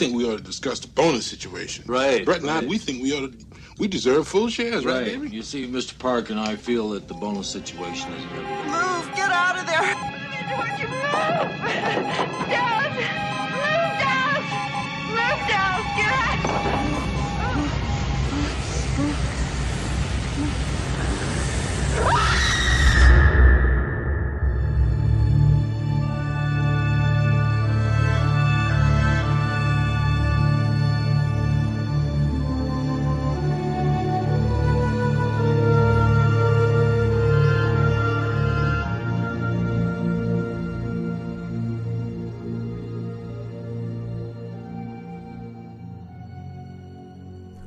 think we ought to discuss the bonus situation. Right, Brett and I, we think we ought to, we deserve full shares, right, Right. baby? You see, Mr. Park and I feel that the bonus situation is inevitable. Move! Get out of there! Don't you move! Don't! Move, don't! Move, don't! Get out!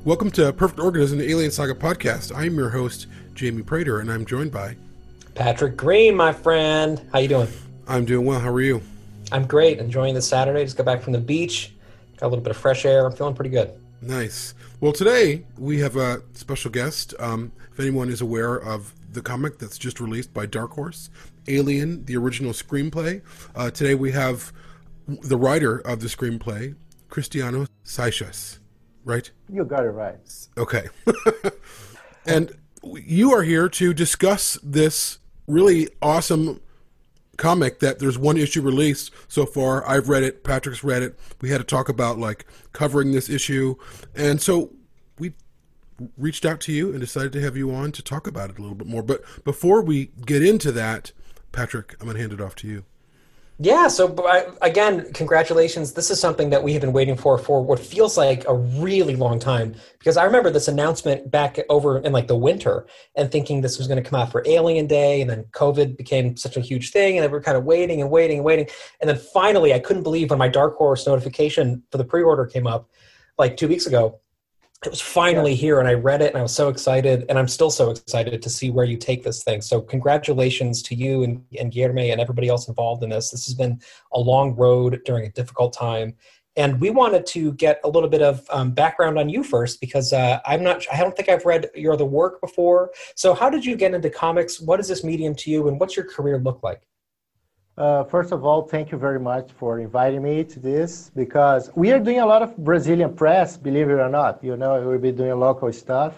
Welcome to Perfect Organism, the Alien Saga podcast. I'm your host, Jamie Prater, and I'm joined by. Patrick Green, my friend. How you doing? I'm doing well. How are you? I'm great. Enjoying this Saturday. Just got back from the beach. Got a little bit of fresh air. I'm feeling pretty good. Nice. Well, today we have a special guest. Um, if anyone is aware of the comic that's just released by Dark Horse, Alien, the original screenplay, uh, today we have the writer of the screenplay, Cristiano Seixas. Right? You got it right. Okay. and you are here to discuss this really awesome comic that there's one issue released so far. I've read it, Patrick's read it. We had to talk about like covering this issue. And so we reached out to you and decided to have you on to talk about it a little bit more. But before we get into that, Patrick, I'm going to hand it off to you. Yeah. So I, again, congratulations. This is something that we have been waiting for for what feels like a really long time. Because I remember this announcement back over in like the winter, and thinking this was going to come out for Alien Day, and then COVID became such a huge thing, and they were kind of waiting and waiting and waiting, and then finally, I couldn't believe when my Dark Horse notification for the pre-order came up, like two weeks ago. It was finally here, and I read it, and I was so excited, and I'm still so excited to see where you take this thing. So, congratulations to you and, and Guillermo and everybody else involved in this. This has been a long road during a difficult time, and we wanted to get a little bit of um, background on you first because uh, I'm not. I don't think I've read your other work before. So, how did you get into comics? What is this medium to you, and what's your career look like? Uh, first of all, thank you very much for inviting me to this because we are doing a lot of Brazilian press, believe it or not. You know, we'll be doing local stuff,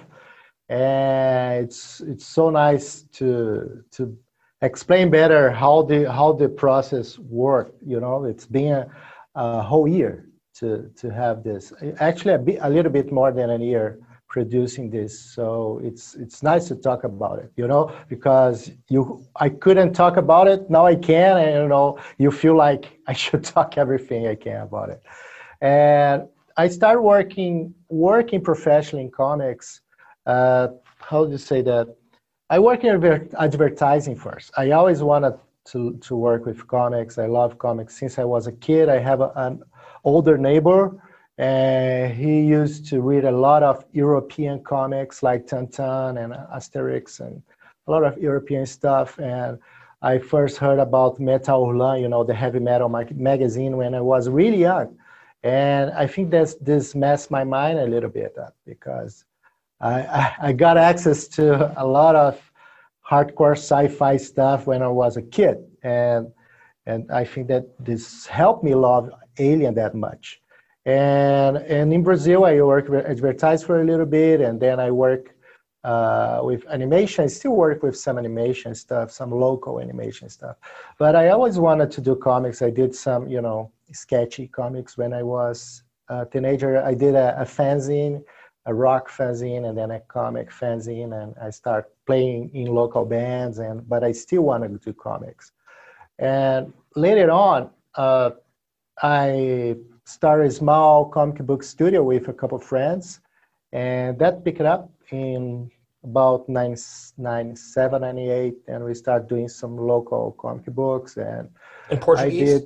and it's it's so nice to to explain better how the how the process worked. You know, it's been a, a whole year to to have this. Actually, a, bit, a little bit more than a year producing this so it's it's nice to talk about it you know because you i couldn't talk about it now i can and you know you feel like i should talk everything i can about it. And i started working working professionally in comics uh, how do you say that? I work in adver- advertising first. I always wanted to, to work with comics. I love comics. Since i was a kid i have a, an older neighbor and he used to read a lot of European comics like Tintin and Asterix and a lot of European stuff. And I first heard about Metal Hurlant, you know, the heavy metal mag- magazine when I was really young. And I think that's, this messed my mind a little bit up because I, I, I got access to a lot of hardcore sci-fi stuff when I was a kid. And, and I think that this helped me love Alien that much and and in Brazil I work with advertise for a little bit, and then I work uh, with animation. I still work with some animation stuff, some local animation stuff, but I always wanted to do comics. I did some, you know, sketchy comics when I was a teenager. I did a, a fanzine, a rock fanzine, and then a comic fanzine, and I start playing in local bands. And but I still wanted to do comics, and later on. Uh, I started a small comic book studio with a couple of friends, and that picked up in about 97, 98, and we started doing some local comic books and In Portuguese? I did,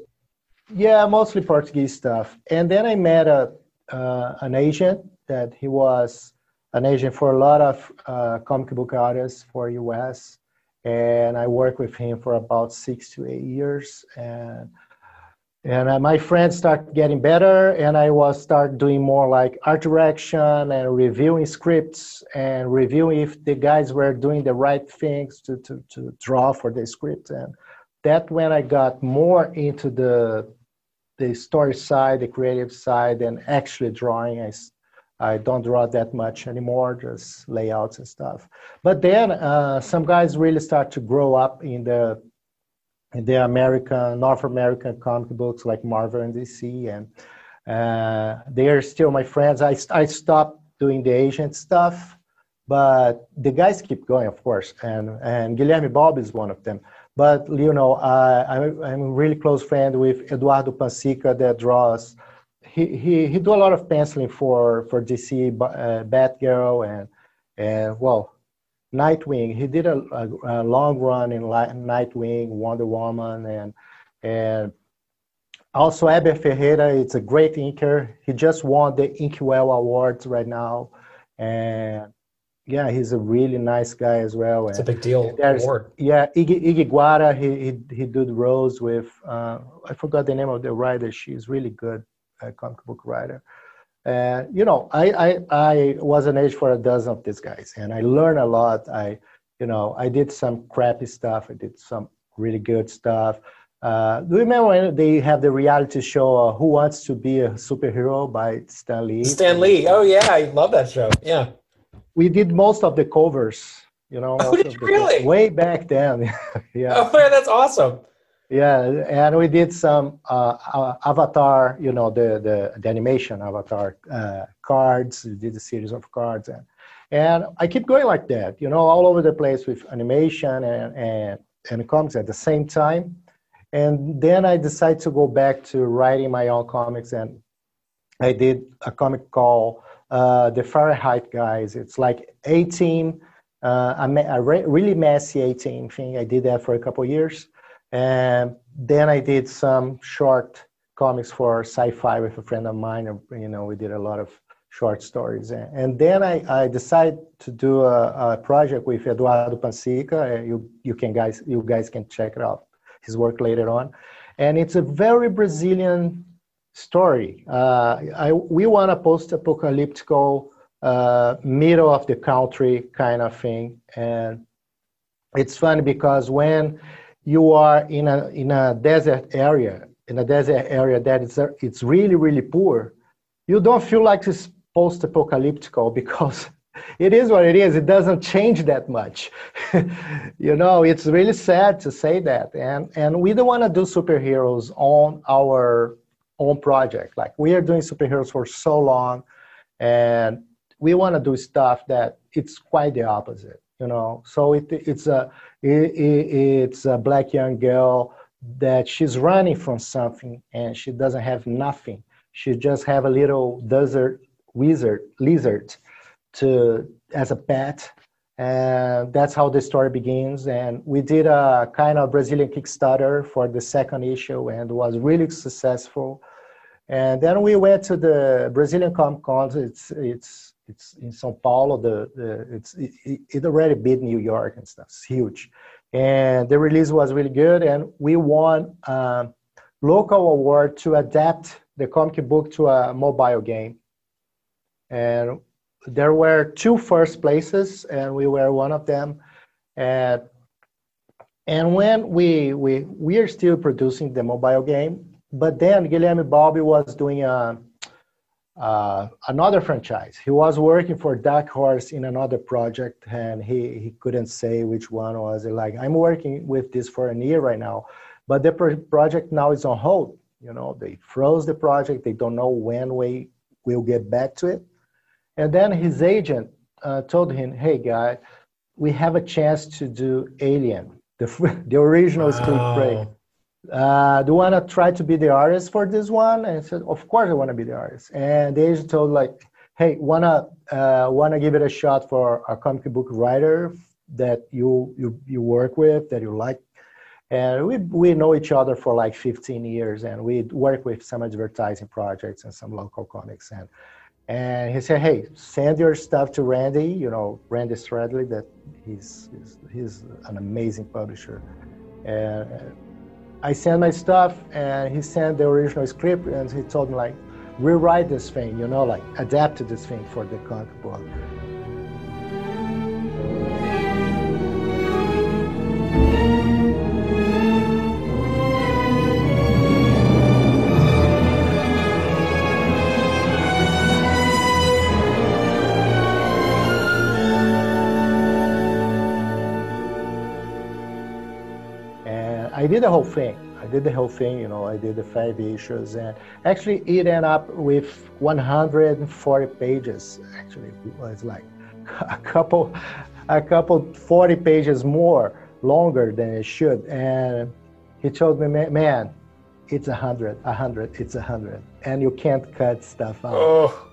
yeah, mostly Portuguese stuff. And then I met a uh, an agent that he was an agent for a lot of uh, comic book artists for US, and I worked with him for about six to eight years. And and uh, my friends start getting better, and I was start doing more like art direction and reviewing scripts and reviewing if the guys were doing the right things to to, to draw for the script and that when I got more into the the story side, the creative side, and actually drawing. i, I don't draw that much anymore, just layouts and stuff. But then uh, some guys really start to grow up in the in the American, North American comic books like Marvel and DC, and uh, they are still my friends. I, I stopped doing the agent stuff, but the guys keep going, of course, and and Guilherme Balbi is one of them. But you know, uh, I'm, I'm a really close friend with Eduardo Pansica that draws. He, he he do a lot of penciling for for DC, uh, Batgirl, and and well, Nightwing. He did a, a, a long run in Nightwing, Wonder Woman, and and also Eber Ferreira. It's a great inker. He just won the Inkwell Awards right now, and yeah, he's a really nice guy as well. It's a big deal award. yeah, Iggy, Iggy Guara, he, he, he did roles with, uh, I forgot the name of the writer. She's really good uh, comic book writer. And, you know, I, I, I was an age for a dozen of these guys and I learned a lot. I, you know, I did some crappy stuff. I did some really good stuff. Uh, do you remember when they have the reality show, uh, Who Wants to Be a Superhero by Stan Lee? Stan Lee. Oh yeah, I love that show. Yeah. We did most of the covers, you know. Oh, did you really? Way back then. yeah. Oh man, that's awesome. Yeah, and we did some uh, uh, Avatar, you know, the, the, the animation Avatar uh, cards. We did a series of cards, and and I keep going like that, you know, all over the place with animation and and and comics at the same time. And then I decided to go back to writing my own comics, and I did a comic called uh, The Fahrenheit Guys. It's like 18, uh, a, a re- really messy 18 thing. I did that for a couple years. And then I did some short comics for sci-fi with a friend of mine. You know, we did a lot of short stories. And, then I, I decided to do a, a project with Eduardo Pansica. You, you can guys, you guys can check it out, his work later on. And it's a very Brazilian story. Uh, I, we want a post-apocalyptical, uh, middle of the country kind of thing. And it's funny because when you are in a in a desert area, in a desert area that is it's really really poor, you don't feel like it's post-apocalyptic because it is what it is. It doesn't change that much. you know, it's really sad to say that, and and we don't want to do superheroes on our own project. Like we are doing superheroes for so long, and we want to do stuff that it's quite the opposite. You know, so it it's a it, it, it's a black young girl that she's running from something and she doesn't have nothing. She just have a little desert wizard lizard to as a pet. And that's how the story begins. And we did a kind of brazilian kickstarter for the second issue and was really successful. And then we went to the brazilian comic con it's it's it's in sao paulo the, the it's it, it already beat new york and stuff. It's huge. And the release was really good and we won a local award to adapt the comic book to a mobile game. And there were two first places and we were one of them. And and when we we we are still producing the mobile game but then Guilherme Balbi was doing a uh, another franchise. He was working for Dark Horse in another project, and he, he couldn't say which one was. it. Like I'm working with this for a year right now, but the pro- project now is on hold. You know, they froze the project. They don't know when we will get back to it. And then his agent uh, told him, "Hey, guy, we have a chance to do Alien, the the original screenplay." Uh, do you want to try to be the artist for this one? And I said, of course I want to be the artist. And the agent told like, hey, want to uh, want to give it a shot for a comic book writer that you you you work with that you like and we we know each other for like 15 years and we work with some advertising projects and some local comics and and he said hey send your stuff to randy you know randy stradley that he's he's, he's an amazing publisher and i sent my stuff and he sent the original script and he told me like rewrite this thing you know like adapt this thing for the comic book the whole thing. I did the whole thing, you know, I did the five issues and actually it ended up with 140 pages. Actually, it was like a couple, a couple 40 pages more longer than it should. And he told me, man, it's a hundred, a hundred, it's a hundred. And you can't cut stuff out. Oh.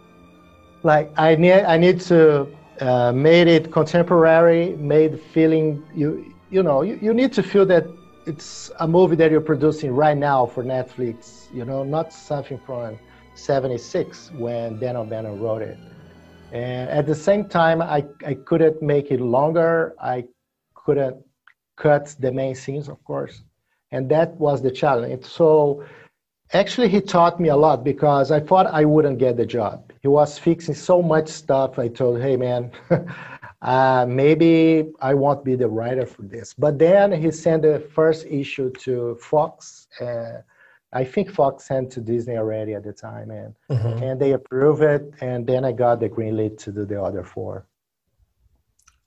Like I need, I need to uh, made it contemporary, made feeling you, you know, you, you need to feel that it's a movie that you're producing right now for Netflix, you know, not something from 76 when Dan O'Bannon wrote it. And at the same time, I, I couldn't make it longer. I couldn't cut the main scenes, of course. And that was the challenge. So actually, he taught me a lot because I thought I wouldn't get the job. He was fixing so much stuff. I told, hey, man, uh, maybe I won't be the writer for this. But then he sent the first issue to Fox. Uh, I think Fox sent to Disney already at the time, and Mhm. and they approved it. And then I got the green light to do the other four.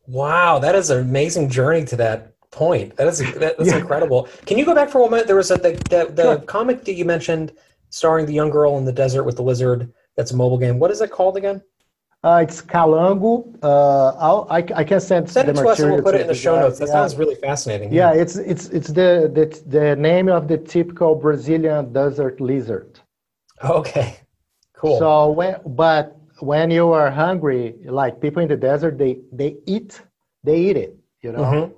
Wow, that is an amazing journey to that point. That is that, that's Yeah. incredible. Can you go back for a moment? There was a the the, the Sure. comic that you mentioned starring the young girl in the desert with the lizard. That's a mobile game. What is it called again? Uh, it's Calango. Uh, I, I can send, Send the it to us and we'll material put it in the show guys. notes. That Yeah. sounds really fascinating. Yeah, it's it's it's the, the the name of the typical Brazilian desert lizard. Okay. Cool. So when but when you are hungry, like people in the desert, they they eat they eat it, you know. Mhm.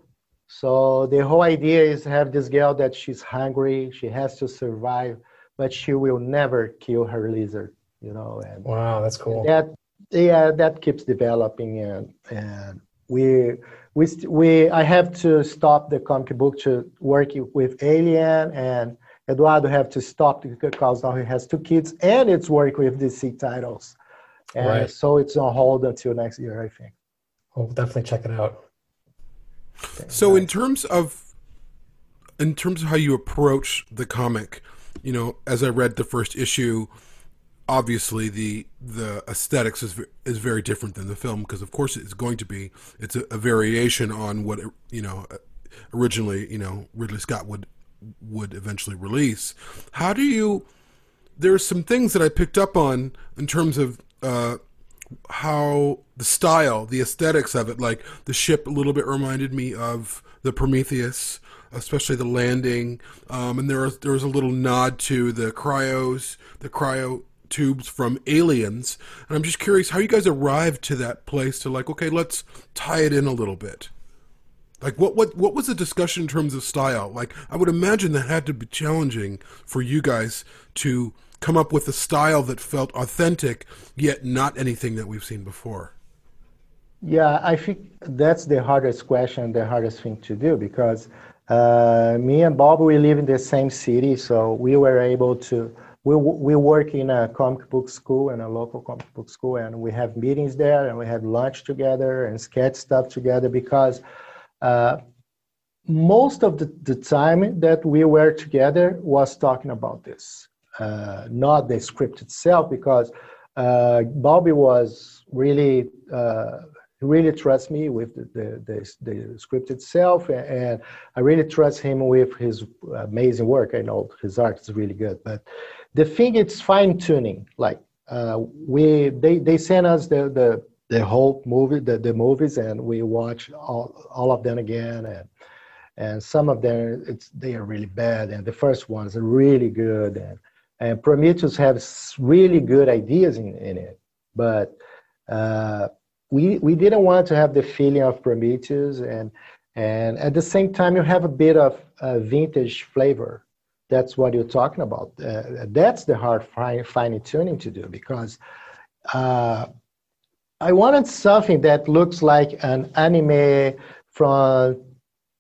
So the whole idea is have this girl that she's hungry, she has to survive, but she will never kill her lizard, you know. And Wow, that's cool. that yeah that keeps developing and and we we st- we I have to stop the comic book to work with Alien and Eduardo have to stop because now he has two kids and it's work with DC titles. And Right. so it's on hold until next year, I think. We'll definitely check it out. So in terms of in terms of how you approach the comic, you know, as I read the first issue, obviously the the aesthetics is is very different than the film because of course it's going to be it's a, a variation on what you know originally you know Ridley Scott would would eventually release. How do you There are some things that I picked up on in terms of uh, how the style, the aesthetics of it, like the ship, a little bit reminded me of the Prometheus, especially the landing. Um, and there was there was a little nod to the cryos, the cryo tubes from Aliens. And I'm just curious how you guys arrived to that place to like, okay, let's tie it in a little bit. Like what what what was the discussion in terms of style? Like I would imagine that had to be challenging for you guys to come up with a style that felt authentic yet not anything that we've seen before. Yeah, I think that's the hardest question, the hardest thing to do because uh, me and Bob, we live in the same city, so we were able to. We, we work in a comic book school, and a local comic book school, and we have meetings there, and we have lunch together and sketch stuff together because uh, most of the, the time that we were together was talking about this, uh, not the script itself, because uh, Bobby was really uh, really trusts me with the, the, the, the script itself, and, and I really trust him with his amazing work. I know his art is really good, but the thing it's fine tuning. Like uh, we they they send us the the the whole movie the, the movies and we watch all, all of them again and and some of them it's they are really bad and the first ones are really good and and prometheus has really good ideas in, in it but Uh, we we didn't want to have the feeling of Prometheus, and and at the same time you have a bit of uh, vintage flavor. That's what you're talking about. Uh, that's the hard fine, fine tuning to do because uh, I wanted something that looks like an anime from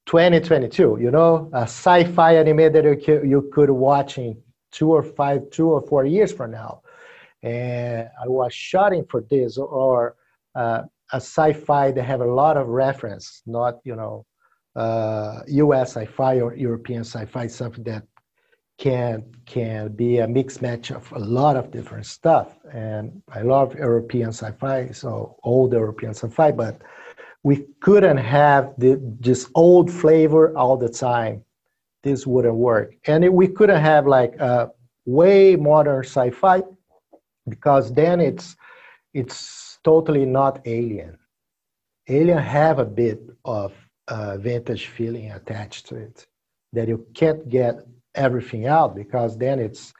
2022. You know, a sci-fi anime that you could, you could watch in two or five, two or four years from now. And I was shooting for this or uh, a sci-fi that have a lot of reference, not you know uh, U.S. sci-fi or European sci-fi, something that can can be a mix match of a lot of different stuff. And I love European sci-fi, so old European sci-fi, but we couldn't have the, this old flavor all the time. This wouldn't work, and it, we couldn't have like a way modern sci-fi because then it's it's totally not alien. Alien have a bit of uh, vintage feeling attached to it that you can't get everything out because then it's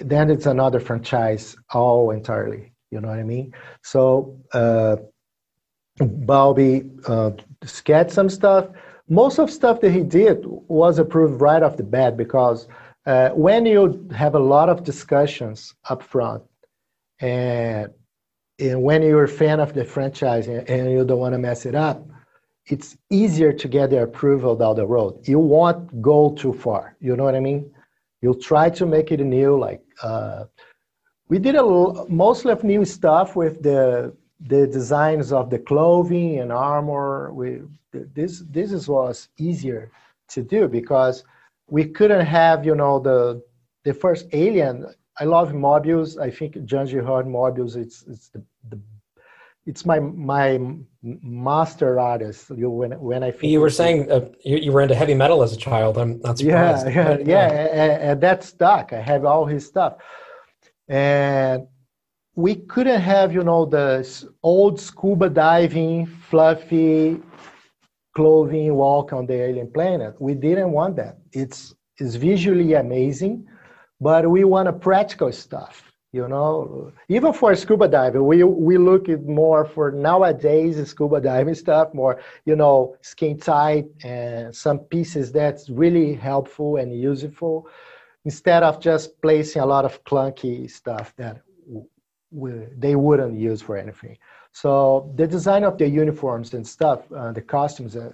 then it's another franchise all entirely. You know what I mean? So uh, Balbi uh, sketched some stuff. Most of stuff that he did was approved right off the bat because uh, when you have a lot of discussions up front and, and when you're a fan of the franchise and, and you don't want to mess it up, it's easier to get the approval down the road. You won't go too far. You know what I mean? You'll try to make it new. Like uh, we did a mostly of new stuff with the the designs of the clothing and armor. We this this is was easier to do because we couldn't have you know the the first Alien. I love Moebius. I think Jean Giraud Moebius. It's it's the, the it's my my master artist. You when when I you were saying uh, you, you were into heavy metal as a child. I'm not surprised. Yeah, yeah, yeah, and, and that stuck. I have all his stuff, and we couldn't have you know the old scuba diving fluffy clothing walk on the alien planet. We didn't want that. It's it's visually amazing, but we want a practical stuff you know? Even for scuba diving we we look at more for nowadays scuba diving stuff more you know skin tight and some pieces that's really helpful and useful instead of just placing a lot of clunky stuff that they wouldn't use for anything. So the design of the uniforms and stuff uh, the costumes uh,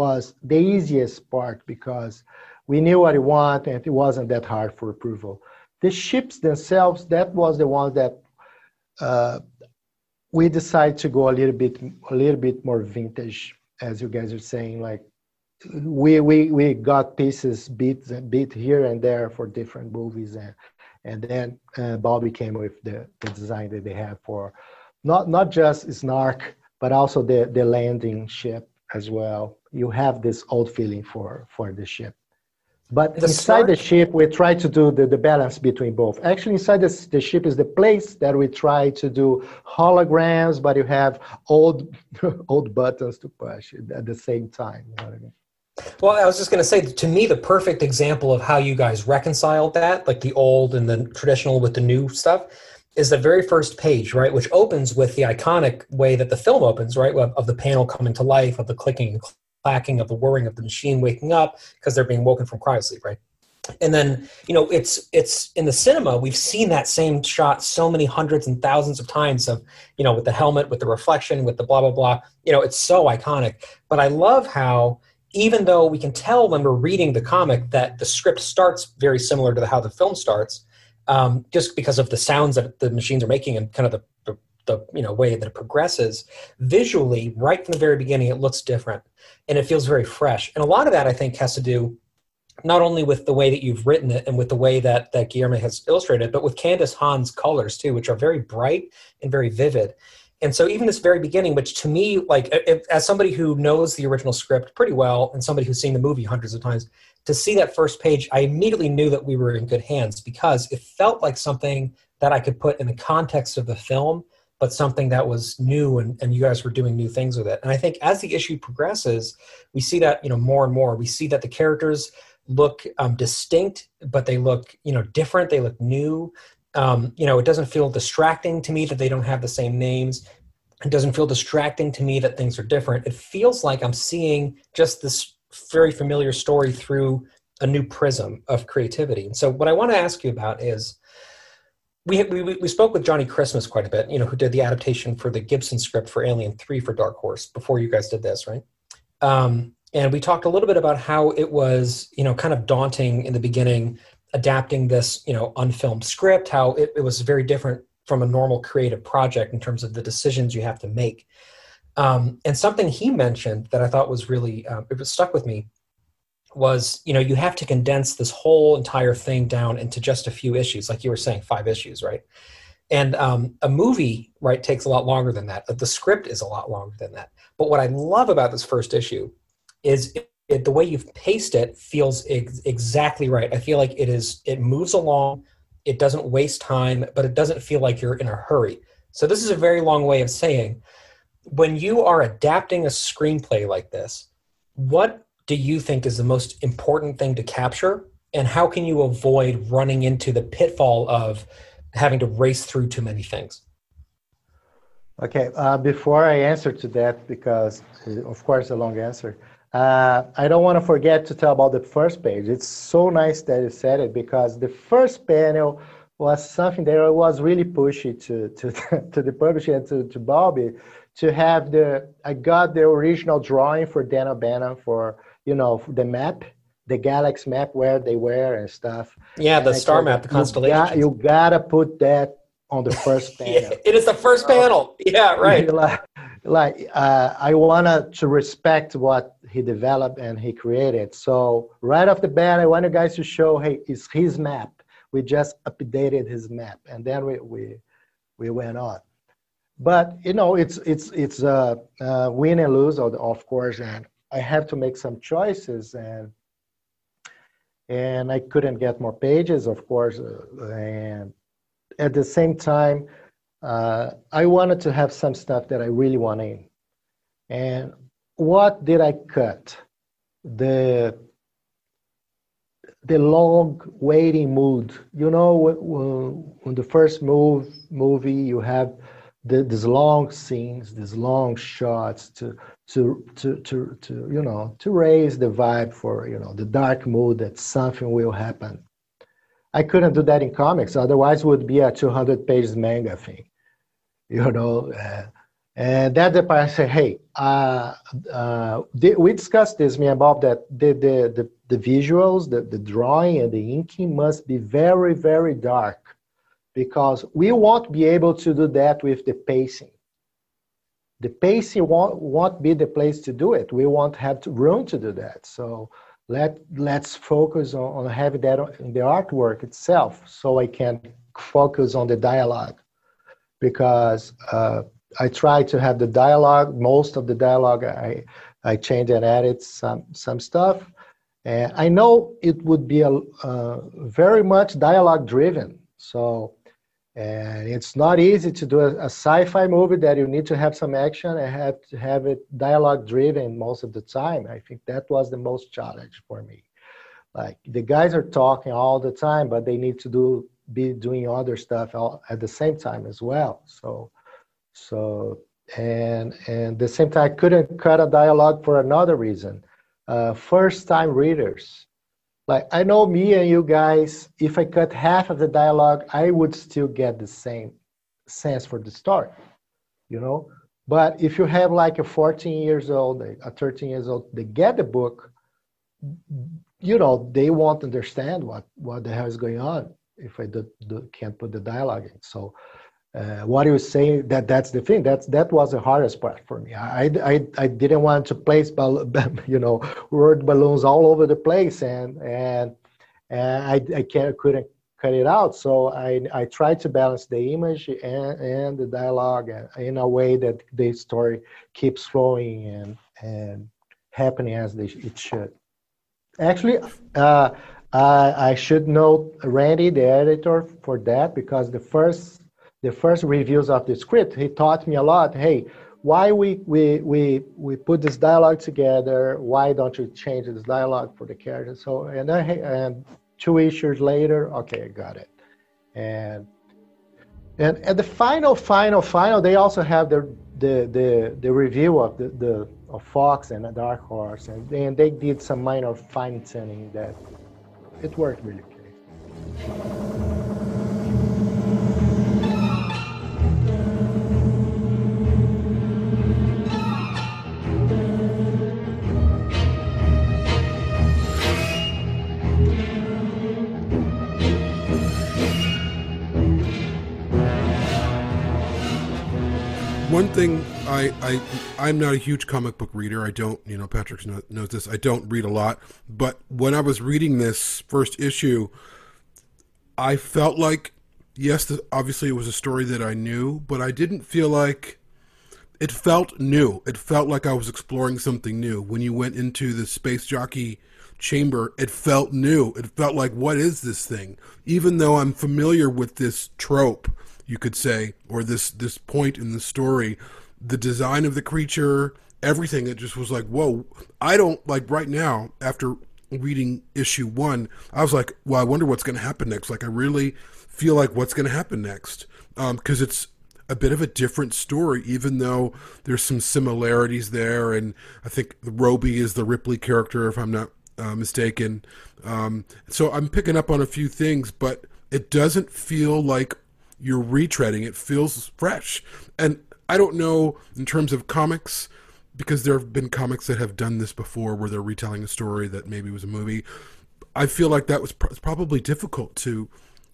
was the easiest part because we knew what we want and it wasn't that hard for approval the ships themselves, that was the one that uh, we decided to go a little bit, a little bit more vintage, as you guys are saying. Like we we we got pieces bit bit here and there for different movies, and and then uh, Balbi came with the, the design that they have for not not just Snark, but also the the landing ship as well. You have this old feeling for for the ship. But the inside the ship, we try to do the, the balance between both. Actually, inside the, the ship is the place that we try to do holograms, but you have old old buttons to push at the same time. You know I mean? Well, I was just going to say, to me, the perfect example of how you guys reconciled that, like the old and the traditional with the new stuff, is the very first page, right? Which opens with the iconic way that the film opens, right? Of the panel coming to life, of the clicking and clacking of the whirring of the machine waking up because they're being woken from cryosleep, right? And then, you know, it's it's in the cinema, we've seen that same shot so many hundreds and thousands of times of, you know, with the helmet, with the reflection, with the blah blah blah. You know, it's so iconic. But I love how even though we can tell when we're reading the comic that the script starts very similar to how the film starts, um, just because of the sounds that the machines are making and kind of the, the, you know way that it progresses visually right from the very beginning it looks different and it feels very fresh. And a lot of that I think has to do not only with the way that you've written it and with the way that that Guillermo has illustrated, but with Candace Hahn's colors too, which are very bright and very vivid. And so even this very beginning, which to me, like if, as somebody who knows the original script pretty well and somebody who's seen the movie hundreds of times, to see that first page, I immediately knew that we were in good hands because it felt like something that I could put in the context of the film but something that was new and, and you guys were doing new things with it. And I think as the issue progresses, we see that, you know, more and more. We see that the characters look um, distinct, but they look, you know, different. They look new. Um, you know, it doesn't feel distracting to me that they don't have the same names. It doesn't feel distracting to me that things are different. It feels like I'm seeing just this very familiar story through a new prism of creativity. And so, what I want to ask you about is we, we, we spoke with Johnny Christmas quite a bit, you know, who did the adaptation for the Gibson script for Alien 3 for Dark Horse before you guys did this, right? Um, and we talked a little bit about how it was, you know, kind of daunting in the beginning adapting this, you know, unfilmed script, how it, it was very different from a normal creative project in terms of the decisions you have to make. Um, and something he mentioned that I thought was really, uh, it was stuck with me was you know you have to condense this whole entire thing down into just a few issues like you were saying five issues right? And um, a movie right takes a lot longer than that. The script is a lot longer than that. But what i love about this first issue is it, it, the way you've paced it feels ex- exactly right. I feel like it is it moves along it doesn't waste time but it doesn't feel like you're in a hurry. So this is a very long way of saying when you are adapting a screenplay like this what do you think is the most important thing to capture? And how can you avoid running into the pitfall of having to race through too many things? Okay uh, before i answer to that because uh, of course a long answer uh, i don't want to forget to tell about the first page. It's so nice that you said it because the first panel was something that was really pushy to, to, to the publisher and to, to bobby to have the i got the original drawing for dan o'bannon for you know the map the galaxy map where they were and stuff. Yeah the star map the constellation you, got, you, gotta put that on the first panel. yeah, it is the first panel. Yeah right. like, like uh, i wanted to respect what he developed and he created. So right off the bat i want you guys to show hey it's his map we just updated his map and then we we, we went on. But you know it's it's it's uh, uh, win and lose of course and I have to make some choices and and I couldn't get more pages, of course. And at the same time, uh, I wanted to have some stuff that I really want in. And what did I cut? The the long waiting mood. You know, when, when the first move movie, you have the, these long scenes, these long shots to to to to to you know to raise the vibe for you know the dark mood that something will happen. I couldn't do that in comics, otherwise it would be a 200 pages manga thing, you know. Uh, and that the I say, hey, uh, uh, we discussed this, me and Bob, that the the the, the visuals, the, the drawing and the inking must be very very dark, because we won't be able to do that with the pacing the pacing won't, won't be the place to do it. We won't have to, room to do that. So let, let's focus on, on having that in the artwork itself so I can focus on the dialogue. Because uh, I try to have the dialogue, most of the dialogue, I, I change and edit some, some stuff. And I know it would be a, uh, very much dialogue driven. So and it's not easy to do a, a, sci-fi movie that you need to have some action and have to have it dialogue driven most of the time. I think that was the most challenge for me. Like the guys are talking all the time but they need to do be doing other stuff all, at the same time as well. So so and and the same time i couldn't cut a dialogue for another reason. Uh, first time readers like I know me and you guys, if I cut half of the dialogue, I would still get the same sense for the story, you know. But if you have like a 14 years old, a 13 years old, they get the book, you know, they won't understand what what the hell is going on if I do, do, can't put the dialogue in. So uh, what you say that that's the thing. That's that was the hardest part for me. I i, I didn't want to place you know word balloons all over the place and and, and i i can't, couldn't cut it out. So i i tried to balance the image and and the dialogue in a way that the story keeps flowing and and happening as they, it should. Actually uh, I, I should note randy the editor for that because the first the first reviews of the script, he taught me a lot. Hey, why we we we we put this dialogue together? Why don't you change this dialogue for the character? So and then and two issues later, okay, I got it. And And at the final, final, final, they also have the the the, the review of the, the of Fox and Dark Horse, and, and they did some minor fine tuning that it worked really okay. One thing I, I I'm not a huge comic book reader. I don't, you know, Patrick knows this. I don't read a lot, but when I was reading this first issue, I felt like yes, obviously it was a story that I knew, but I didn't feel like it felt new. It felt like I was exploring something new. When you went into the space jockey chamber, it felt new. It felt like what is this thing? Even though I'm familiar with this trope you could say, or this this point in the story, the design of the creature, everything. It just was like, whoa! I don't like right now after reading issue one. I was like, well, I wonder what's going to happen next. Like, I really feel like what's going to happen next because um, it's a bit of a different story, even though there's some similarities there. And I think Roby is the Ripley character, if I'm not uh, mistaken. Um, so I'm picking up on a few things, but it doesn't feel like you're retreading. It feels fresh. And I don't know in terms of comics, because there have been comics that have done this before where they're retelling a story that maybe was a movie. I feel like that was pr- probably difficult to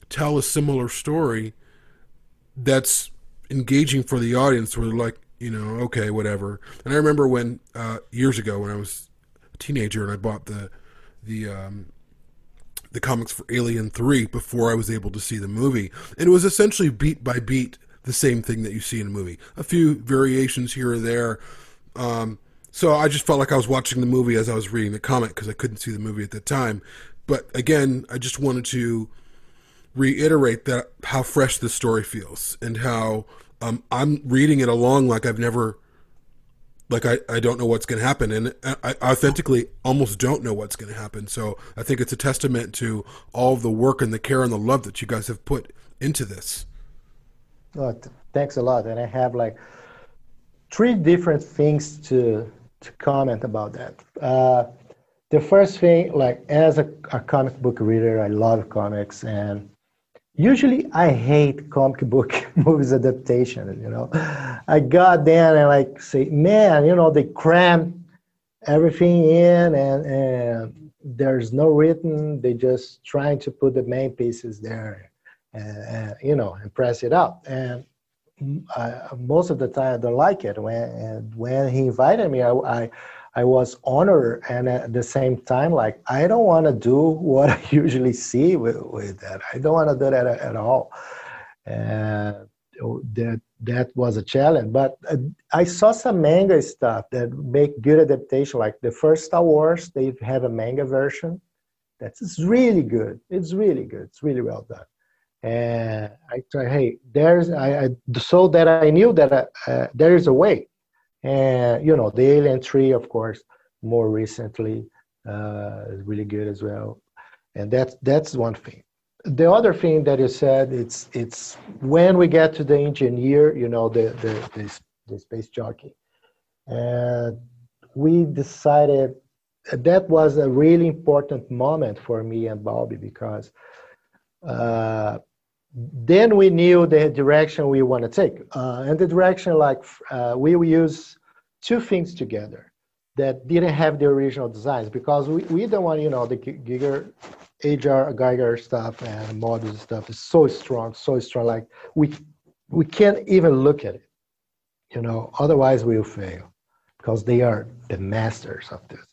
tell a similar story that's engaging for the audience where they're like, you know, okay, whatever. And I remember when uh, years ago when I was a teenager and I bought the the um, the comics for Alien 3 before I was able to see the movie. And it was essentially beat by beat the same thing that you see in a movie. A few variations here or there. Um, so I just felt like I was watching the movie as I was reading the comic because I couldn't see the movie at the time. But again, I just wanted to reiterate that how fresh this story feels and how um, I'm reading it along like I've never like I, I don't know what's going to happen. And I authentically almost don't know what's going to happen. So i think it's a testament to all the work and the care and the love that you guys have put into this. Oh, thanks a lot. And i have like three different things to to comment about that. Uh, the first thing like as a, a comic book reader i love comics. And usually I hate comic book movies adaptation. You know, I got there and I like say, man, you know, they cram everything in and, and there's no written. They just trying to put the main pieces there, and, and you know, and press it out. And I, most of the time I don't like it. When when he invited me, I, I I was honored and at the same time, like I don't want to do what I usually see with, with that. I don't want to do that at, at all. That that was a challenge. But uh, I saw some manga stuff that make good adaptation. Like the first Star Wars, they have a manga version. That's really good. It's really good. It's really well done. And I try, hey, there's I, I so that I knew that uh, uh there is a way and you know the alien 3 of course more recently uh, is really good as well. And that's that's one thing. The other thing that you said it's it's when we get to the engineer you know the the, the, the space jockey. And we decided that was a really important moment for me and bobby because uh, then we knew the direction we want to take. Uh, and the direction, like, uh, we will use two things together that didn't have the original designs because we, we don't want, you know, the Giger, HR Giger stuff and models stuff is so strong, so strong. Like, we, we can't even look at it, you know, otherwise we'll fail because they are the masters of this.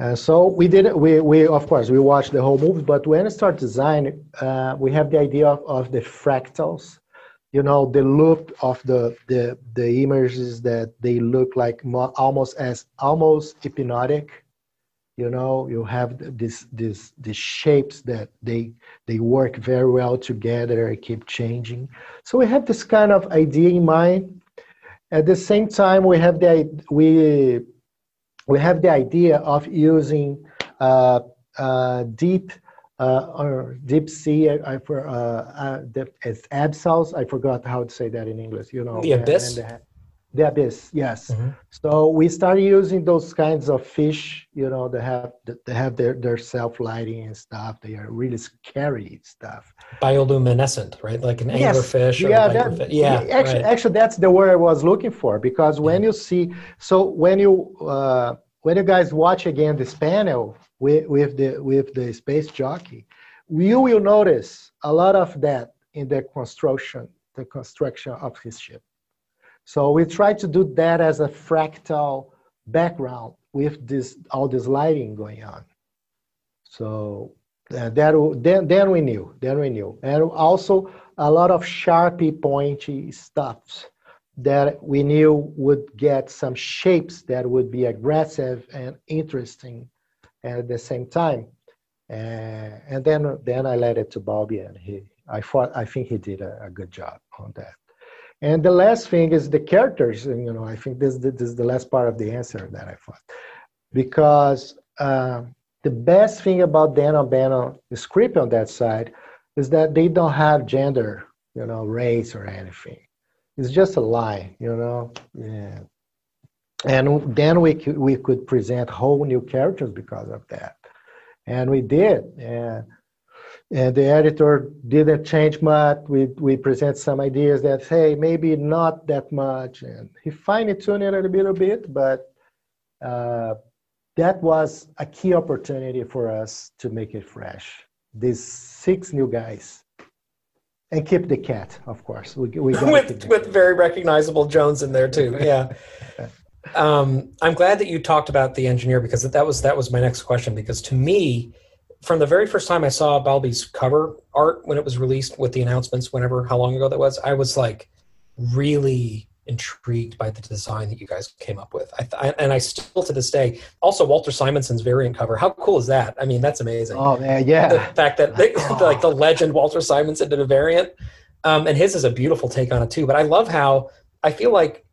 Uh, so we did we we of course we watched the whole movie, but when I start design, uh, we have the idea of, of the fractals, you know, the look of the the the images that they look like mo- almost as almost hypnotic. You know, you have this this these shapes that they they work very well together keep changing. So we have this kind of idea in mind. At the same time, we have the we we have the idea of using uh, uh, deep uh, or deep sea. I, I for uh, uh, the, it's abyssals. I forgot how to say that in English. You know, The and- abyss? and the, the abyss. Yes. Mhm. So we started using those kinds of fish. You know, they have they have their their self lighting and stuff. They are really scary stuff. Bioluminescent, right? Like an Yes. anglerfish or yeah, that- viperfish. Yeah, actually, right. actually, that's the word I was looking for because when you see, so when you uh, when you guys watch again this panel with with the with the space jockey, you will notice a lot of that in the construction the construction of his ship. So we try to do that as a fractal background with this all this lighting going on. So uh, that then then we knew then we knew. And also a lot of sharpie pointy stuffs that we knew would get some shapes that would be aggressive and interesting at the same time. Uh, and then then i let it to Balbi and he i thought i think he did a, a good job on that and the last thing is the characters and you know i think this, this is the last part of the answer that i thought because um, the best thing about Dan O'Bannon, script on that side, is that they don't have gender, you know, race or anything. It's just a lie, you know. Yeah. And then we we could present whole new characters because of that, and we did. And and the editor didn't change much. We we present some ideas that hey maybe not that much, and he fine tuned it a little bit, but. Uh, that was a key opportunity for us to make it fresh. These six new guys, and keep the cat, of course. We, we with with very recognizable Jones in there too. Yeah. Um, I'm glad that you talked about the engineer because that was that was my next question. Because to me, from the very first time I saw Balbi's cover art when it was released with the announcements, whenever how long ago that was, I was like really intrigued by the design that you guys came up with. I, th- and I still to this day, also Walter Simonson's variant cover. How cool is that? I mean, that's amazing Oh man, yeah. the fact that they, like the legend Walter Simonson did a variant, um, and his is a beautiful take on it too. But I love how I feel like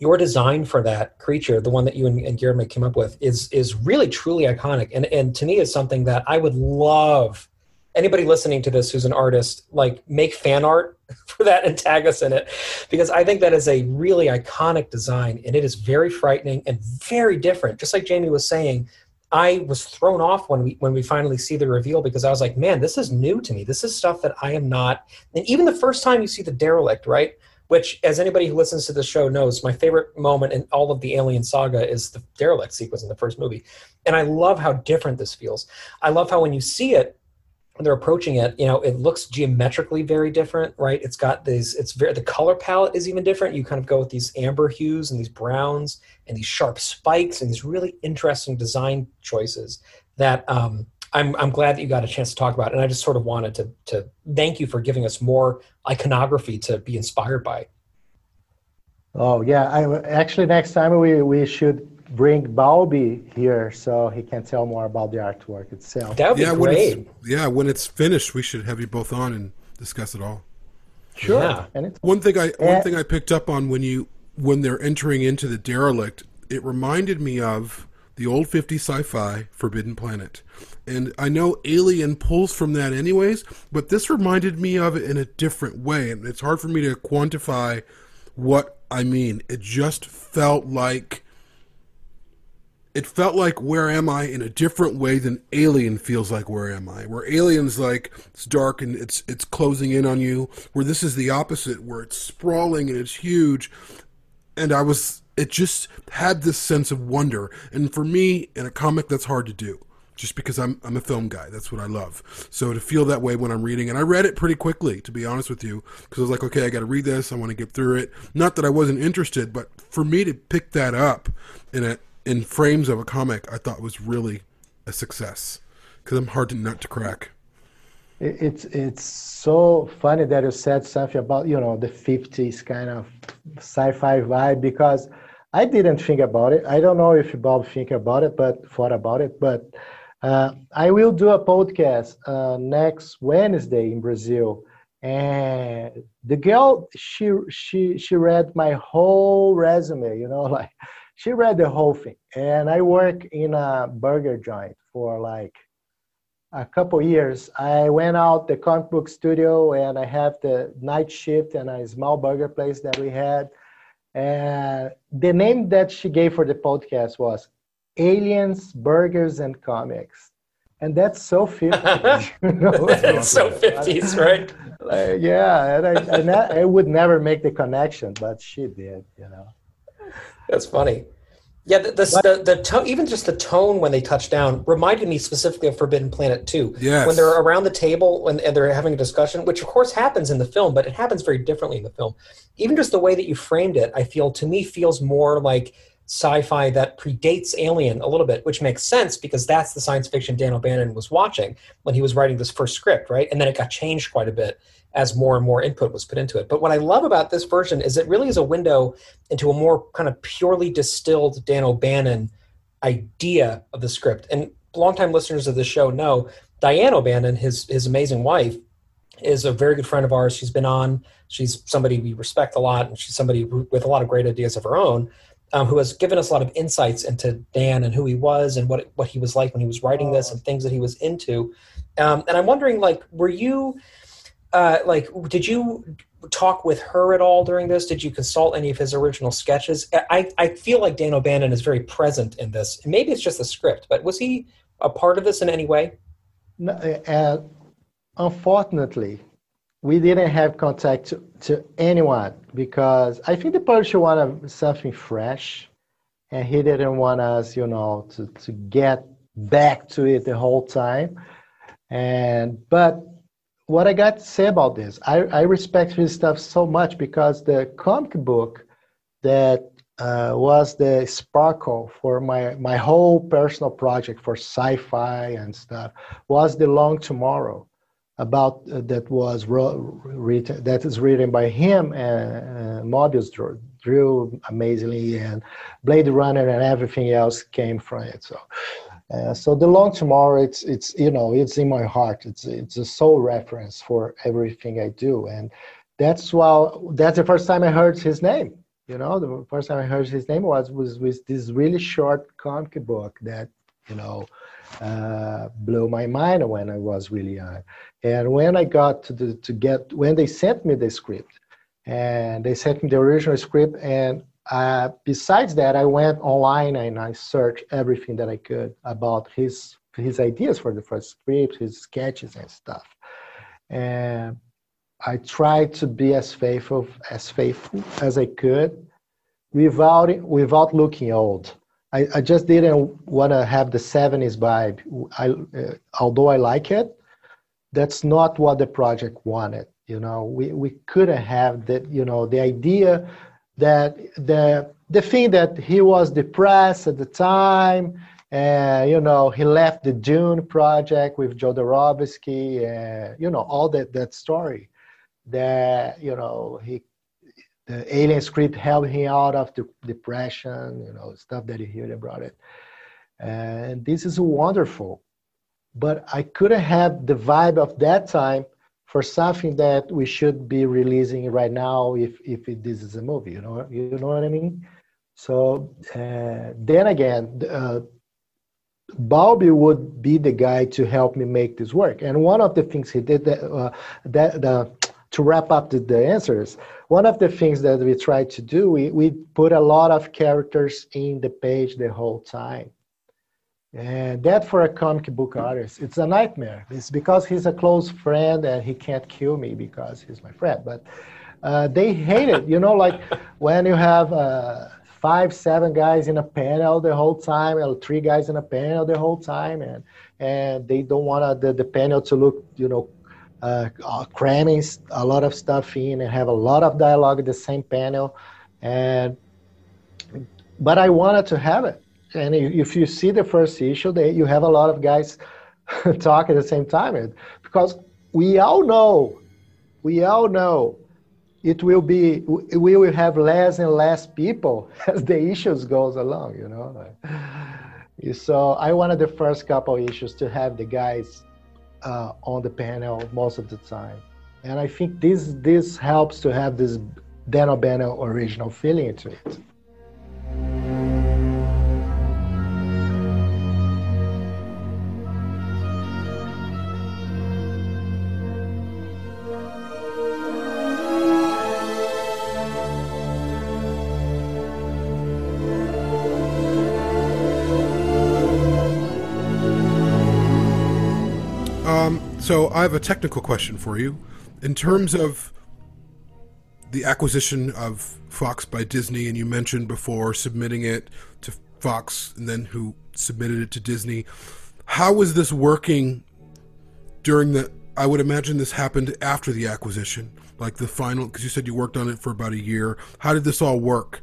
your design for that creature, the one that you and, and Guilherme came up with, is is really truly iconic, and and to me is something that I would love anybody listening to this who's an artist like make fan art for that and tag us in it. Because i think that is a really iconic design and it is very frightening and very different. Just like jamie was saying i was thrown off when we when we finally see the reveal because i was like man this is new to me. This is stuff that i am not and even the first time you see the derelict right which as anybody who listens to the show knows my favorite moment in all of the alien saga is the derelict sequence in the first movie and i love how different this feels i love how when you see it when they're approaching it, you know, it looks geometrically very different, right? It's got these, it's very, the color palette is even different. You kind of go with these amber hues and these browns and these sharp spikes and these really interesting design choices that um, I'm, I'm glad that you got a chance to talk about. And I just sort of wanted to, to thank you for giving us more iconography to be inspired by. oh yeah. I actually next time we we should bring Balbi here so he can tell more about the artwork itself. That would be yeah, when great. it's, yeah, when it's finished, we should have you both on and discuss it all. Sure, Yeah. and it's One thing I one thing I picked up on when you when they're entering into the derelict, it reminded me of the old 50 sci-fi Forbidden Planet. And I know Alien pulls from that anyways, but this reminded me of it in a different way and it's hard for me to quantify what I mean. It just felt like it felt like where am I in a different way than Alien feels like where am I. Where Alien's like it's dark and it's it's closing in on you. Where this is the opposite, where it's sprawling and it's huge. And I was it just had this sense of wonder. And for me, in a comic that's hard to do. Just because I'm I'm a film guy, that's what I love. So to feel that way when I'm reading, and I read it pretty quickly, to be honest with you, because I was like, okay, I got to read this. I want to get through it. Not that I wasn't interested, but for me to pick that up in a in frames of a comic, I thought was really a success because I'm hard to nut to crack. It's it's so funny that you said something about you know the 50s kind of sci-fi vibe because I didn't think about it. I don't know if Bob think about it, but thought about it. But uh, I will do a podcast uh, next Wednesday in Brazil, and the girl she she she read my whole resume. You know, like she read the whole thing. And I work in a burger joint for like a couple years, I went out the comic book studio and I have the night shift and a small burger place that we had. And the name that she gave for the podcast was Aliens, Burgers, and Comics. And that's so 50s. you know? it's so 50s, right? Like, yeah, and I, and I, I would never make the connection, but she did, you know. That's funny. Yeah, the the, the, the tone, even just the tone when they touch down reminded me specifically of Forbidden Planet 2. Yes. When they're around the table and, and they're having a discussion, which of course happens in the film, but it happens very differently in the film. Even just the way that you framed it, I feel to me feels more like sci-fi that predates Alien a little bit, which makes sense because that's the science fiction Dan O'Bannon was watching when he was writing this first script, right? And then it got changed quite a bit as more and more input was put into it. But what I love about this version is it really is a window into a more kind of purely distilled Dan O'Bannon idea of the script. And longtime listeners of the show know Diane O'Bannon, his his amazing wife, is a very good friend of ours. She's been on. She's somebody we respect a lot, and she's somebody with a lot of great ideas of her own, um, who has given us a lot of insights into Dan and who he was and what what he was like when he was writing this and things that he was into. Um, and I'm wondering, like, were you uh, like, did you talk with her at all during this? Did you consult any of his original sketches? I, I feel like Dan O'Bannon is very present in this. Maybe it's just the script, but was he a part of this in any way? No, uh, unfortunately, we didn't have contact to, to anyone because I think the publisher wanted something fresh, and he didn't want us, you know, to, to get back to it the whole time. And but what I got to say about this, I, I respect his stuff so much because the comic book that uh, was the sparkle for my my whole personal project for sci-fi and stuff was the Long Tomorrow about uh, that was written that is written by him and uh, Moebius drew, drew amazingly and Blade Runner and everything else came from it. So. Uh, so the long tomorrow, it's it's you know it's in my heart. It's it's a soul reference for everything I do, and that's why that's the first time I heard his name. You know, the first time I heard his name was was with this really short comic book that you know uh, blew my mind when I was really young. And when I got to the, to get when they sent me the script, and they sent me the original script, and uh, besides that, I went online and I searched everything that I could about his his ideas for the first script, his sketches and stuff. And I tried to be as faithful as faithful as I could, without without looking old. I, I just didn't want to have the 70s vibe. I, uh, although I like it, that's not what the project wanted. You know, we, we couldn't have that, you know, the idea that the the thing that he was depressed at the time and you know he left the dune project with jodorowsky and you know all that that story that you know he the alien script helped him out of the depression you know stuff that he heard about it. And this is wonderful. But i couldn't have the vibe of that time for something that we should be releasing right now if if it, this is a movie you know you know what i mean? So uh, then again uh, Balbi would be the guy to help me make this work. And one of the things he did that, uh, that the, to wrap up the, the answers one of the things that we try to do we, we put a lot of characters in the page the whole time and that for a comic book artist, it's a nightmare. It's because he's a close friend and he can't kill me because he's my friend. But uh, they hate it. You know, like when you have uh, five, seven guys in a panel the whole time, or three guys in a panel the whole time, and and they don't want the, the panel to look, you know, uh, uh, cramming a lot of stuff in and have a lot of dialogue in the same panel. And but I wanted to have it and if you see the first issue, they, you have a lot of guys talk at the same time, because we all know, we all know, it will be we will have less and less people as the issues goes along. You know, so I wanted the first couple issues to have the guys uh, on the panel most of the time, and I think this this helps to have this Dan O'Bannon original feeling to it. So I have a technical question for you. In terms of the acquisition of Fox by Disney, and you mentioned before submitting it to Fox and then who submitted it to Disney. How was this working during the? I would imagine this happened after the acquisition, like the final, because you said you worked on it for about a year. How did this all work?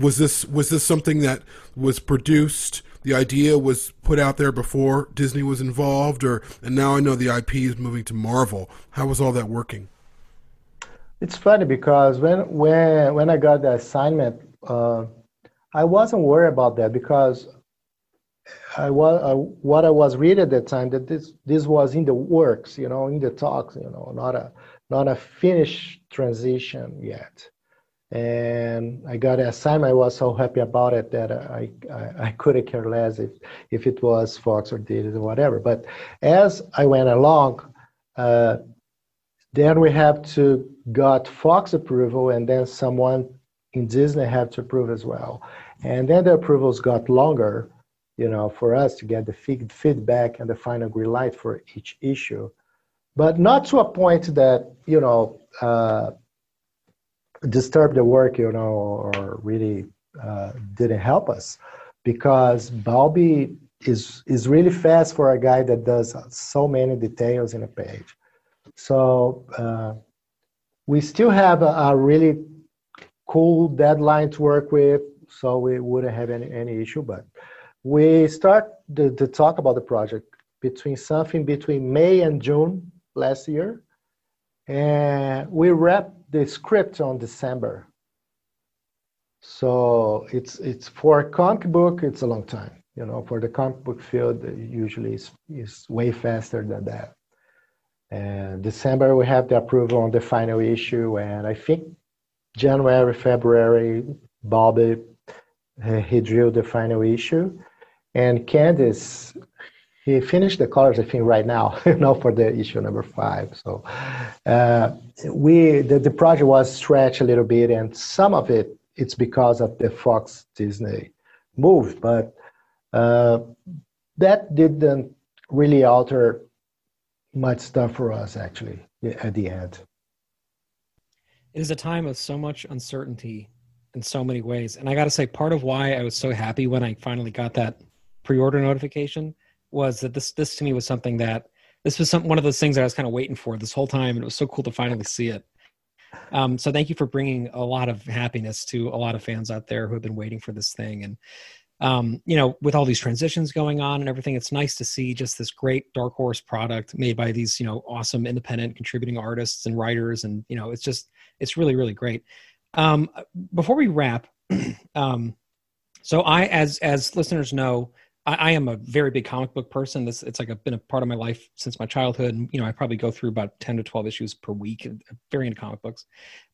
Was this was this something that was produced? The idea was put out there before Disney was involved, or and now I know the IP is moving to Marvel. How was all that working? It's funny because when when when I got the assignment, uh, I wasn't worried about that because I was uh, what I was reading at the time that this this was in the works, you know, in the talks, you know, not a not a finished transition yet. And I got an assignment. I was so happy about it that I I, I couldn't care less if if it was Fox or Disney or whatever. But as I went along, uh, then we have to got Fox approval, and then someone in Disney had to approve as well. And then the approvals got longer, you know, for us to get the feedback and the final green light for each issue, but not to a point that you know uh, disturb the work, you know, or really uh, didn't help us, because Balbi is is really fast for a guy that does so many details in a page. So uh, we still have a, a, really cool deadline to work with, so we wouldn't have any, any issue. But we start to, to talk about the project between something between May and June last year, and we wrapped the script on December. So it's it's for a comic book, it's a long time. You know, for the comic book field, usually is is way faster than that. And December, we have the approval on the final issue. And I think January, February, Balbi, uh, he drew the final issue. And Candice, he finished the colors, I think, right now, you know, for the issue number five. So uh, we, the, the project was stretched a little bit, and some of it, it's because of the Fox Disney move, but uh, that didn't really alter much stuff for us actually at the end. It is a time of so much uncertainty in so many ways. And I got to say, part of why I was so happy when I finally got that pre-order notification was that this this to me was something that this was some one of those things that I was kind of waiting for this whole time, and it was so cool to finally see it. Um, so thank you for bringing a lot of happiness to a lot of fans out there who have been waiting for this thing. And um, you know, with all these transitions going on and everything, it's nice to see just this great dark horse product made by these, you know, awesome independent contributing artists and writers. And, you know, it's just, it's really, really great. Um, before we wrap, um, so I, as, as listeners know, I, I, am a very big comic book person. This, it's like a, been a part of my life since my childhood. And, you know, I probably go through about 10 to 12 issues per week, very into comic books.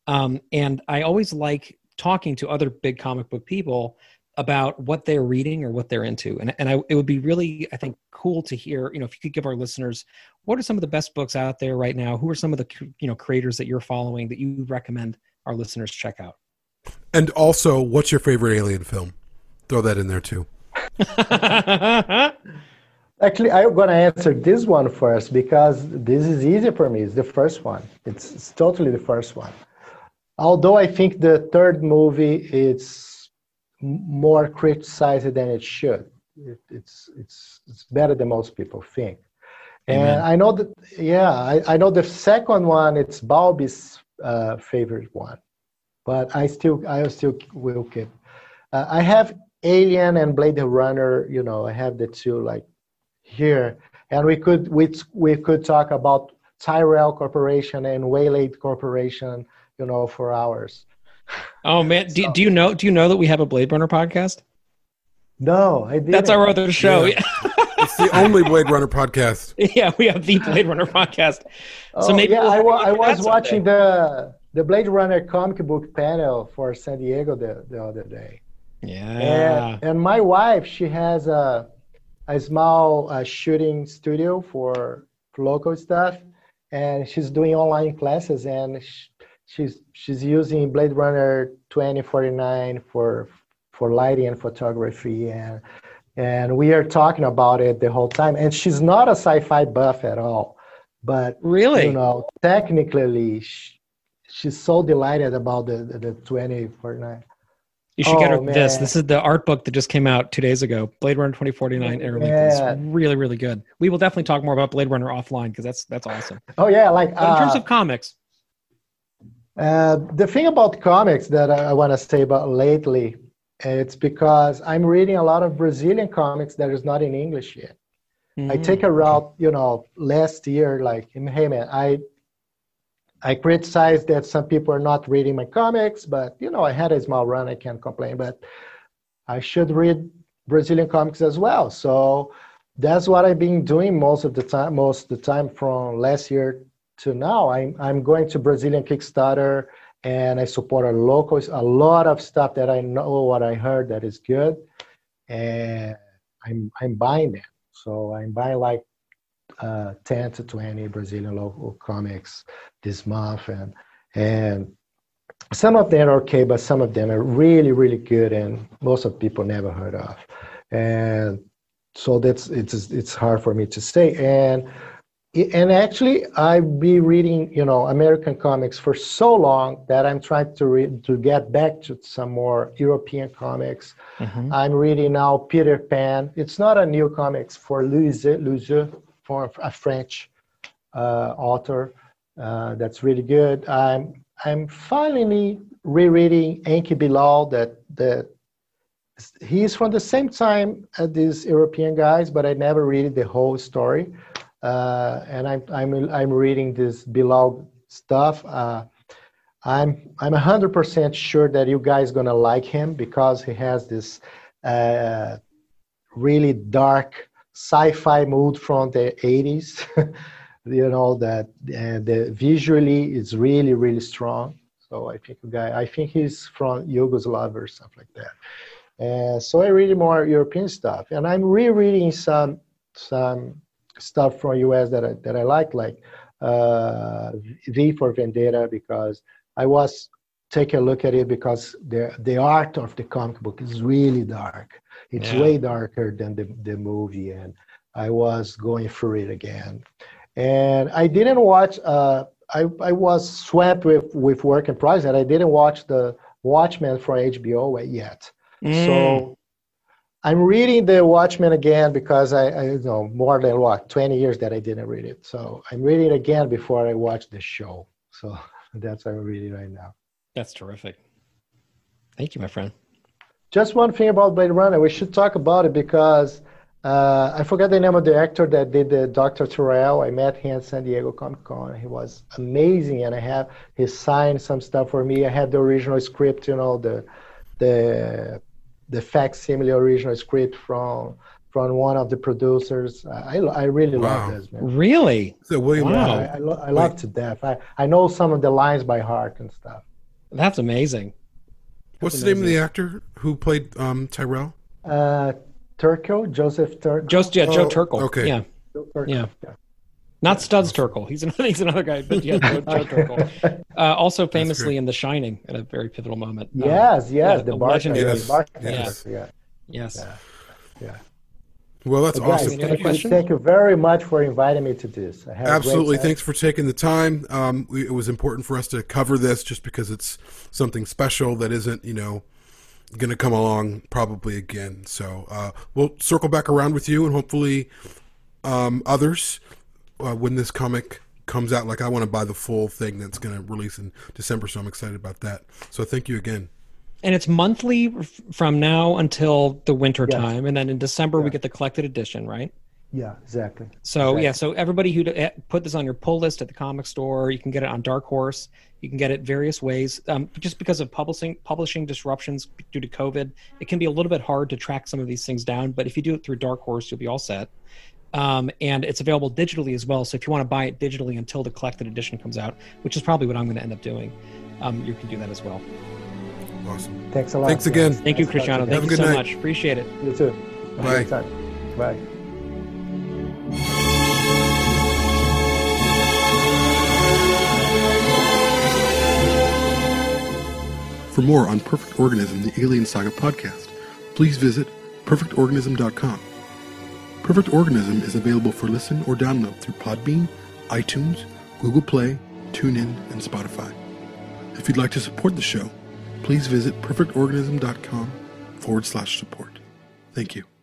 Um, and I always like talking to other big comic book people about what they're reading or what they're into. And, and I, it would be really, I think, cool to hear, you know, if you could give our listeners, what are some of the best books out there right now? Who are some of the, you know, creators that you're following that you recommend our listeners check out? And also, what's your favorite alien film? Throw that in there too. Actually, I'm going to answer this one first because this is easy for me. It's the first one. It's, it's totally the first one. Although I think the third movie is more criticized than it should. It, it's it's it's better than most people think. Amen. And I know that yeah, I, I know the second one it's Balbi's uh, favorite one, but I still I still will keep. Uh, I have Alien and Blade Runner. You know, I have the two like here, and we could we we could talk about Tyrell Corporation and Weyland Corporation. You know, for hours. Oh man, do, so, do you know? Do you know that we have a Blade Runner podcast? No, I didn't. That's our other show. Yeah. it's the only Blade Runner podcast. Yeah, we have the Blade Runner podcast. So oh, maybe yeah, we'll I, wa- I was watching the the Blade Runner comic book panel for San Diego the, the other day. Yeah. And, and my wife, she has a a small uh, shooting studio for, local stuff, and she's doing online classes and. She, she's she's using Blade Runner 2049 for for lighting and photography and and we are talking about it the whole time and she's not a sci-fi buff at all but Really? you know, technically, sh- she's so delighted about the the, the 2049. You should get her Oh, this. This is the art book that just came out two days ago. Blade Runner 2049 Interlinked Yeah. really, really good. We will definitely talk more about Blade Runner offline because that's that's awesome. Oh yeah, like But in terms uh, of comics, Uh, the thing about comics that I, I want to say about lately, it's because I'm reading a lot of Brazilian comics that is not in English yet. I Mhm. take a route, you know, last year, like, hey man, I I criticize that some people are not reading my comics, but you know, I had a small run, I can't complain, but I should read Brazilian comics as well. So that's what I've been doing most of the time, most of the time from last year to now. I'm I'm going to Brazilian Kickstarter and I support a local a lot of stuff that I know what I heard that is good. And I'm I'm buying them. So I'm buying like uh, 10 to 20 Brazilian local comics this month, and and some of them are okay, but some of them are really really good, and most of people never heard of, and so that's it's it's hard for me to say, and and actually I've been reading you know American comics for so long that I'm trying to read to get back to some more European comics. Mhm. I'm reading now Peter Pan. It's not a new comics for Loisel, Loisel for a French uh, author. Uh, that's really good. I'm I'm finally rereading Enki Bilal. That that he's from the same time as these European guys, but I never read the whole story. Uh, and I'm I'm I'm reading this Bilal stuff. Uh, I'm I'm hundred percent sure that you guys gonna like him because he has this uh, really dark sci-fi mood from the 80s. you know that uh, the visually is really really strong. So I think guy I think he's from Yugoslavia or something like that. And so I read more European stuff, and I'm rereading some some stuff from US that I, that I like, like uh, V for Vendetta, because I was taking a look at it because the the art of the comic book is really dark. It's Yeah. way darker than the, the movie, and I was going through it again. And I didn't watch. Uh, I I was swept with with work and progress, and I didn't watch the Watchmen from HBO yet. Mm. So I'm reading the Watchmen again because I, I you know more than what 20 years that I didn't read it. So I'm reading it again before I watch the show. So that's what I'm reading right now. that's terrific. Thank you, my friend. Just one thing about Blade Runner, we should talk about it because uh, I forgot the name of the actor that did the Dr. Tyrell. I met him at San Diego Comic Con. He was amazing, and I have he signed some stuff for me. I had the original script, you know, the the the facsimile original script from from one of the producers. I I really Wow. love this man. Really? So William Wow. Wahl. I, I, lo- I love to death. I, I know some of the lines by heart and stuff. That's amazing. What's the name of the actor who played um, Tyrell? Uh, Turco, Joseph Turco. Joe, yeah, Joe Oh, Turkel. okay. Yeah. Turco, Yeah. Not Studs Turkel. He's another, he's another guy, but yeah, Joe, Joe Turkel. Uh, also famously in The Shining at a very pivotal moment. Um, Yes, yes, yeah, the a bartender. legendary- Yes, bartender, yes. Yeah. Yes. Yeah. Well, that's Guys, awesome. Any other thank, you, thank you very much for inviting me to this. I had a great Absolutely. Thanks for taking the time. Um, we, it was important for us to cover this just because it's something special that isn't, you know, going to come along probably again. So uh, we'll circle back around with you and hopefully um, others uh, when this comic comes out. Like I want to buy the full thing that's going to release in December, so I'm excited about that. So thank you again. And it's monthly from now until the winter Yes. time. And then in December, we get the collected edition, right? Yeah, exactly. So yeah, so everybody who eh, put this on your pull list at the comic store, you can get it on Dark Horse. You can get it various ways. Um, just because of publishing publishing disruptions due to COVID, it can be a little bit hard to track some of these things down. But if you do it through Dark Horse, you'll be all set. Um, and it's available digitally as well. So if you want to buy it digitally until the collected edition comes out, which is probably what I'm going to end up doing, um, you can do that as well. Awesome. Thanks a lot. Thanks again. guys. Thank you, Cristiano. talking Thank to you a so good much. Appreciate it. you. You too. Have a Bye. time. Bye. For more on Perfect Organism, the Alien Saga podcast, please visit perfectorganism.com. Perfect Organism is available for listen or download through Podbean, iTunes, Google Play, TuneIn, and Spotify. If you'd like to support the show, please visit perfectorganism.com forward slash support. Thank you.